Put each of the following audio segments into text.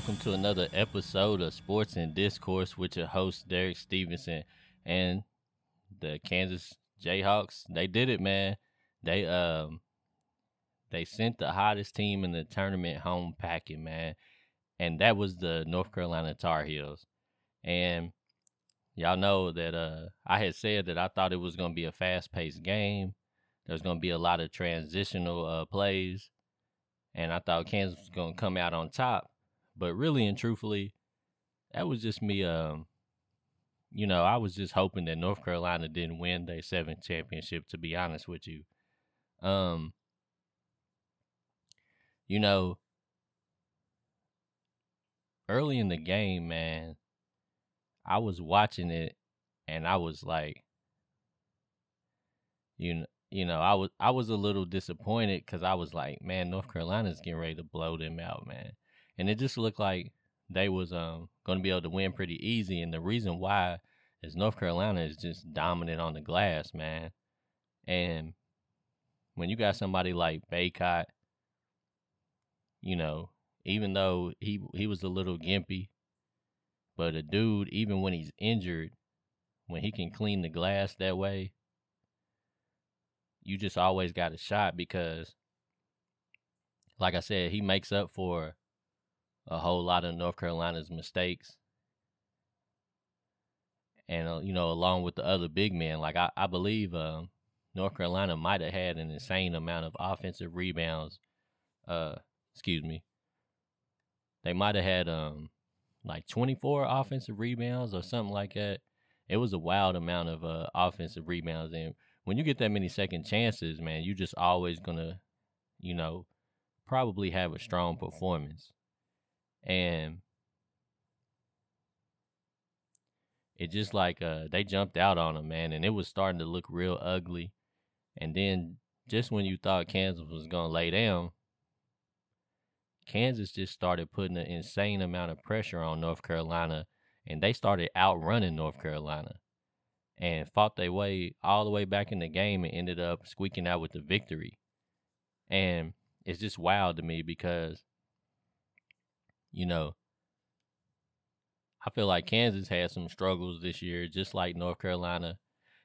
welcome to another episode of Sports and Discourse with your host Derek Stevenson and the Kansas Jayhawks. They did it, man. They um they sent the hottest team in the tournament home packing, man. And that was the North Carolina Tar Heels. And y'all know that uh I had said that I thought it was going to be a fast-paced game. There's going to be a lot of transitional uh plays and I thought Kansas was going to come out on top. But really and truthfully, that was just me. Um, you know, I was just hoping that North Carolina didn't win their seventh championship. To be honest with you, um, you know, early in the game, man, I was watching it, and I was like, you know, you know, I was I was a little disappointed because I was like, man, North Carolina's getting ready to blow them out, man, and it just looked like they was um going to be able to win pretty easy, and the reason why is North Carolina is just dominant on the glass, man, and when you got somebody like Bacot, you know, even though he he was a little gimpy, but a dude, even when he's injured, when he can clean the glass that way you just always got a shot because, like I said, he makes up for a whole lot of North Carolina's mistakes. And, uh, you know, along with the other big men, like I, I believe uh, North Carolina might have had an insane amount of offensive rebounds. Uh, excuse me. They might have had um like 24 offensive rebounds or something like that. It was a wild amount of uh, offensive rebounds. And when you get that many second chances, man, you're just always gonna, you know, probably have a strong performance. And it just like uh they jumped out on them, man, and it was starting to look real ugly. And then just when you thought Kansas was gonna lay down, Kansas just started putting an insane amount of pressure on North Carolina, and they started outrunning North Carolina and fought their way all the way back in the game and ended up squeaking out with the victory. And it's just wild to me because, you know, I feel like Kansas had some struggles this year, just like North Carolina.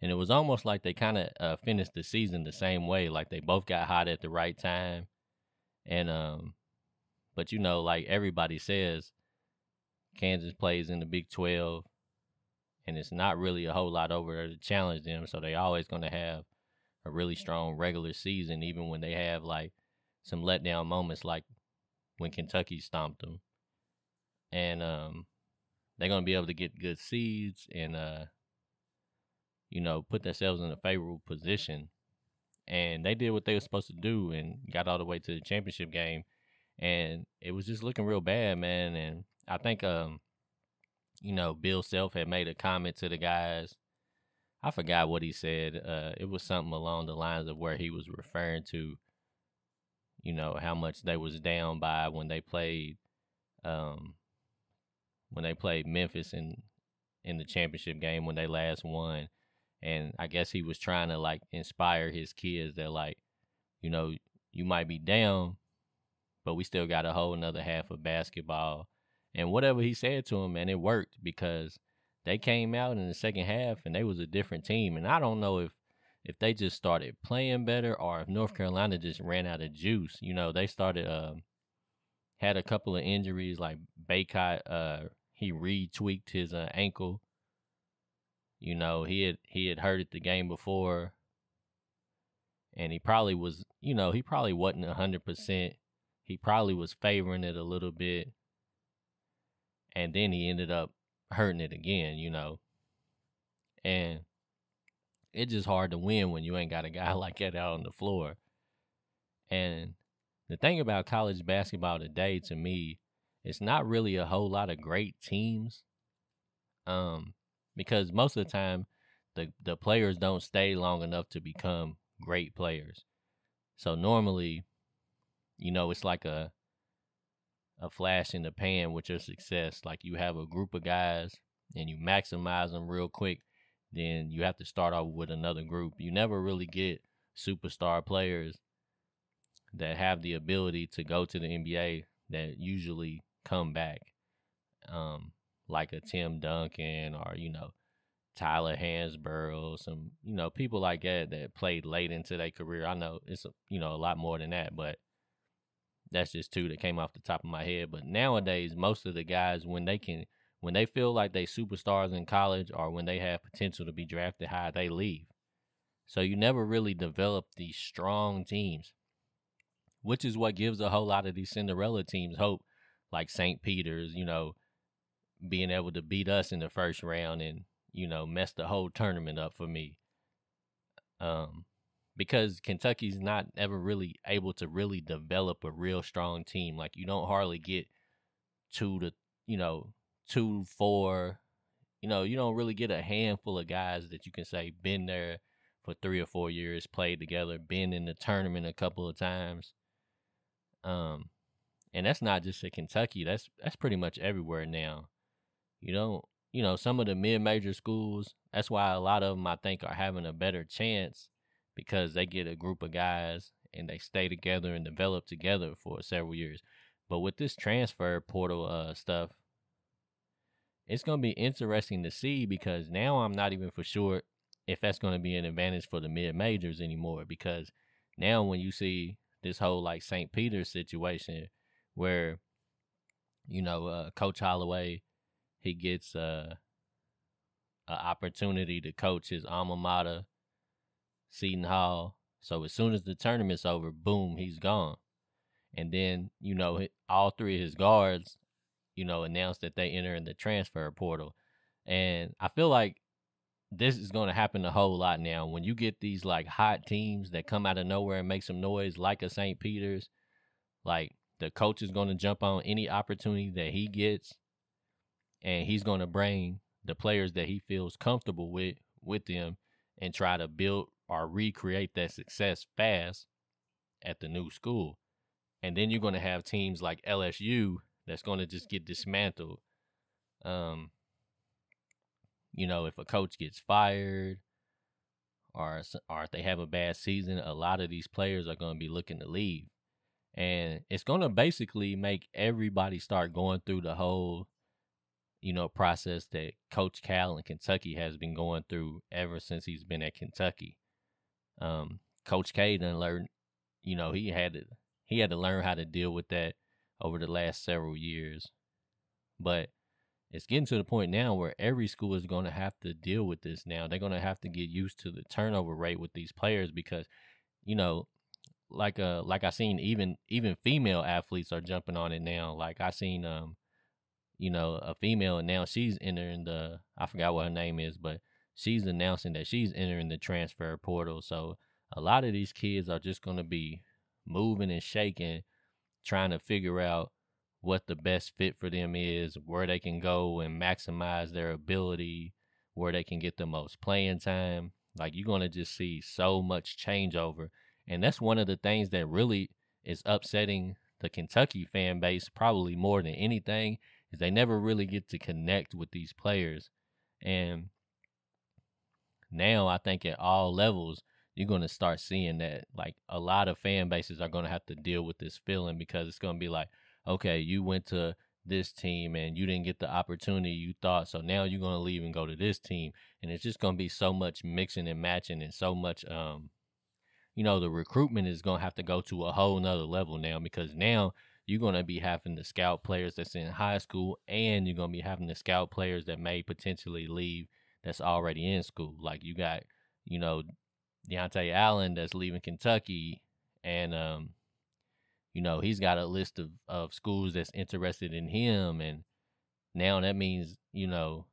And it was almost like they kind of uh, finished the season the same way. Like they both got hot at the right time. And, um, but you know, like everybody says, Kansas plays in the Big 12 and it's not really a whole lot over there to challenge them. So they're always going to have a really strong regular season, even when they have like some letdown moments, like when Kentucky stomped them. And um, they're to be able to get good seeds and uh, you know put themselves in a favorable position. And they did what they were supposed to do and got all the way to the championship game. And it was just looking real bad, man. And I think um, you know, Bill Self had made a comment to the guys. I forgot what he said. Uh, it was something along the lines of where he was referring to, you know, how much they was down by when they played, um, when they played Memphis in in the championship game when they last won, and I guess he was trying to like inspire his kids that like, you know, you might be down, but we still got a whole another half of basketball and whatever he said to him, man, it worked because they came out in the second half and they was a different team. And I don't know if if they just started playing better or if North Carolina just ran out of juice. You know, they started uh, had a couple of injuries like Bacot uh he retweaked his uh, ankle. You know, he had he had hurt it the game before. And he probably was, you know, he probably wasn't hundred percent. He probably was favoring it a little bit and then he ended up hurting it again, you know. And it's just hard to win when you ain't got a guy like that out on the floor. And the thing about college basketball today to me, it's not really a whole lot of great teams. Um, because most of the time the the players don't stay long enough to become great players. So normally, you know, it's like a a flash in the pan with your success. Like you have a group of guys and you maximize them real quick, then you have to start off with another group. You never really get superstar players that have the ability to go to the NBA that usually come back. Um, like a Tim Duncan or, you know, Tyler Hansbrough, some, you know, people like that that played late into their career. I know it's, you know, a lot more than that, but that's just two that came off the top of my head. But nowadays, most of the guys, when they can, when they feel like they superstars in college or when they have potential to be drafted high, they leave. So you never really develop these strong teams, which is what gives a whole lot of these Cinderella teams hope, like St. Peter's, you know, being able to beat us in the first round and, you know, mess the whole tournament up for me. Um, because Kentucky's not ever really able to really develop a real strong team. Like you don't hardly get two to, you know, two, four, you know, you don't really get a handful of guys that you can say been there for three or four years, played together, been in the tournament a couple of times. Um, and that's not just at Kentucky. That's that's pretty much everywhere now. You don't, you know, some of the mid-major schools. That's why a lot of them I think are having a better chance because they get a group of guys and they stay together and develop together for several years. But with this transfer portal uh, stuff, it's to be interesting to see because now I'm not even for sure if that's to be an advantage for the mid majors anymore. Because now when you see this whole like St. Peter's situation where, you know, uh, Coach Holloway, he gets uh, an opportunity to coach his alma mater, Seton Hall. So as soon as the tournament's over, boom, he's gone. And then, you know, all three of his guards, you know, announced that they enter in the transfer portal. And I feel like this is going to happen a whole lot now. When you get these like hot teams that come out of nowhere and make some noise, like a St. Peter's, like the coach is going to jump on any opportunity that he gets, and he's going to bring the players that he feels comfortable with with them and try to build or recreate that success fast at the new school. And then you're going to have teams like LSU that's going to just get dismantled. Um, you know, if a coach gets fired or or if they have a bad season, a lot of these players are going to be looking to leave. And it's going to basically make everybody start going through the whole you know process that coach Cal in Kentucky has been going through ever since he's been at Kentucky. Um, coach K done learned, you know, he had to he had to learn how to deal with that over the last several years. But it's getting to the point now where every school is going to have to deal with this now. They're going to have to get used to the turnover rate with these players because, you know, like uh like I seen even even female athletes are jumping on it now. Like I seen um, you know, a female and now she's entering the I forgot what her name is, but she's announcing that she's entering the transfer portal. So a lot of these kids are just going to be moving and shaking, trying to figure out what the best fit for them is, where they can go and maximize their ability, where they can get the most playing time. Like you're going to just see so much changeover. And that's one of the things that really is upsetting the Kentucky fan base probably more than anything is they never really get to connect with these players. And now I think at all levels you're going to start seeing that like a lot of fan bases are going to have to deal with this feeling because it's going to be like okay, you went to this team and you didn't get the opportunity you thought, so now you're gonna leave and go to this team, and it's just gonna be so much mixing and matching and so much um you know the recruitment is gonna have to go to a whole nother level now because now you're gonna be having to scout players that's in high school and you're gonna be having to scout players that may potentially leave that's already in school. Like you got, you know, Dontaie Allen that's leaving Kentucky and um you know, he's got a list of, of schools that's interested in him. And now that means, you know,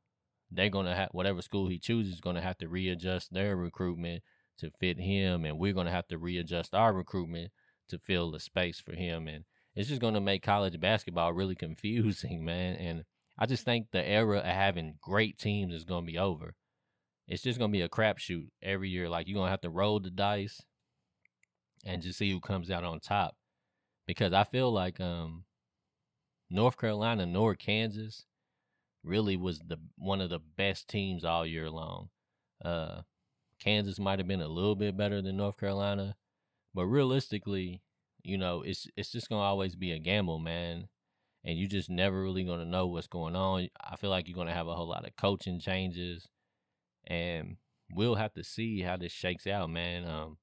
they're going to have whatever school he chooses going to have to readjust their recruitment to fit him. And we're going to have to readjust our recruitment to fill the space for him. And it's just going to make college basketball really confusing, man. And I just think the era of having great teams is going to be over. It's just going to be a crapshoot every year. Like, you're going to have to roll the dice and just see who comes out on top because I feel like um, North Carolina nor Kansas really was the one of the best teams all year long. Uh, Kansas might have been a little bit better than North Carolina, but realistically, you know, it's it's just gonna always be a gamble, man. and you just never really gonna know what's going on. I feel like you're gonna have a whole lot of coaching changes, and we'll have to see how this shakes out, man. Um,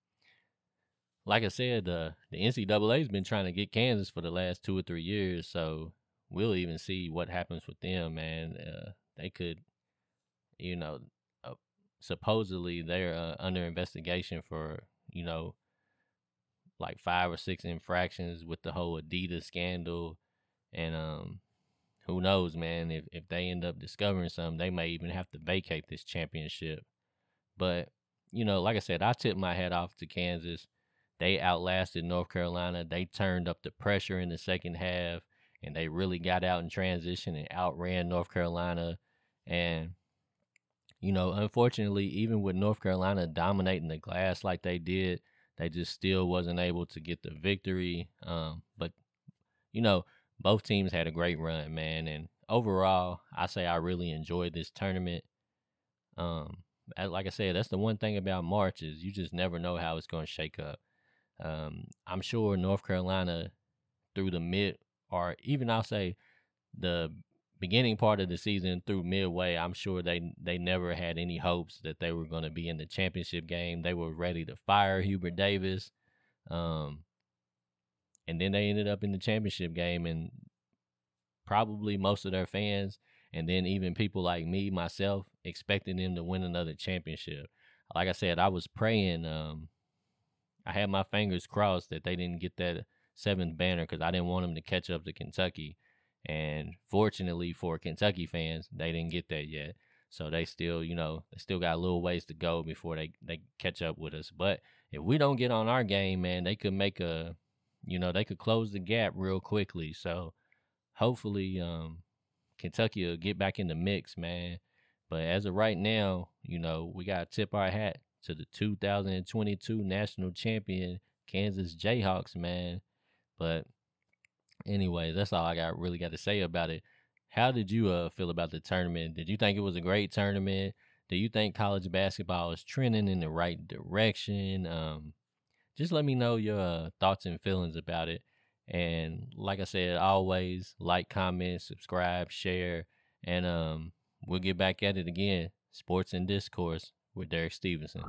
like I said, the the NCAA's been trying to get Kansas for the last two or three years, so we'll even see what happens with them, man. Uh, they could, you know, uh, supposedly they're uh, under investigation for, you know, like five or six infractions with the whole Adidas scandal and um, who knows, man? If if they end up discovering something, they may even have to vacate this championship. But you know, like I said, I tip my hat off to Kansas. They outlasted North Carolina. They turned up the pressure in the second half, and they really got out in transition and outran North Carolina. And you know, unfortunately, even with North Carolina dominating the glass like they did, they just still wasn't able to get the victory. Um, but you know, both teams had a great run, man. And overall, I say I really enjoyed this tournament. Um, like I said, that's the one thing about March is you just never know how it's going to shake up. Um, I'm sure North Carolina through the mid, or even I'll say the beginning part of the season through midway, I'm sure they they never had any hopes that they were going to be in the championship game. They were ready to fire Hubert Davis. Um, and then they ended up in the championship game and probably most of their fans and then even people like me myself expecting them to win another championship like i said i was praying um i had my fingers crossed that they didn't get that seventh banner because i didn't want them to catch up to kentucky and fortunately for kentucky fans they didn't get that yet so they still you know they still got a little ways to go before they they catch up with us but if we don't get on our game man they could make a you know, they could close the gap real quickly. So hopefully, um, Kentucky will get back in the mix, man. But as of right now, you know, we got to tip our hat to the 2022 national champion Kansas Jayhawks, man. But anyway, that's all I got really got to say about it. How did you uh, feel about the tournament? Did you think it was a great tournament? Do you think college basketball is trending in the right direction? Um, just let me know your uh, thoughts and feelings about it. And like I said, always like, comment, subscribe, share, and um, we'll get back at it again. Sports and Discourse with Derek Stevenson.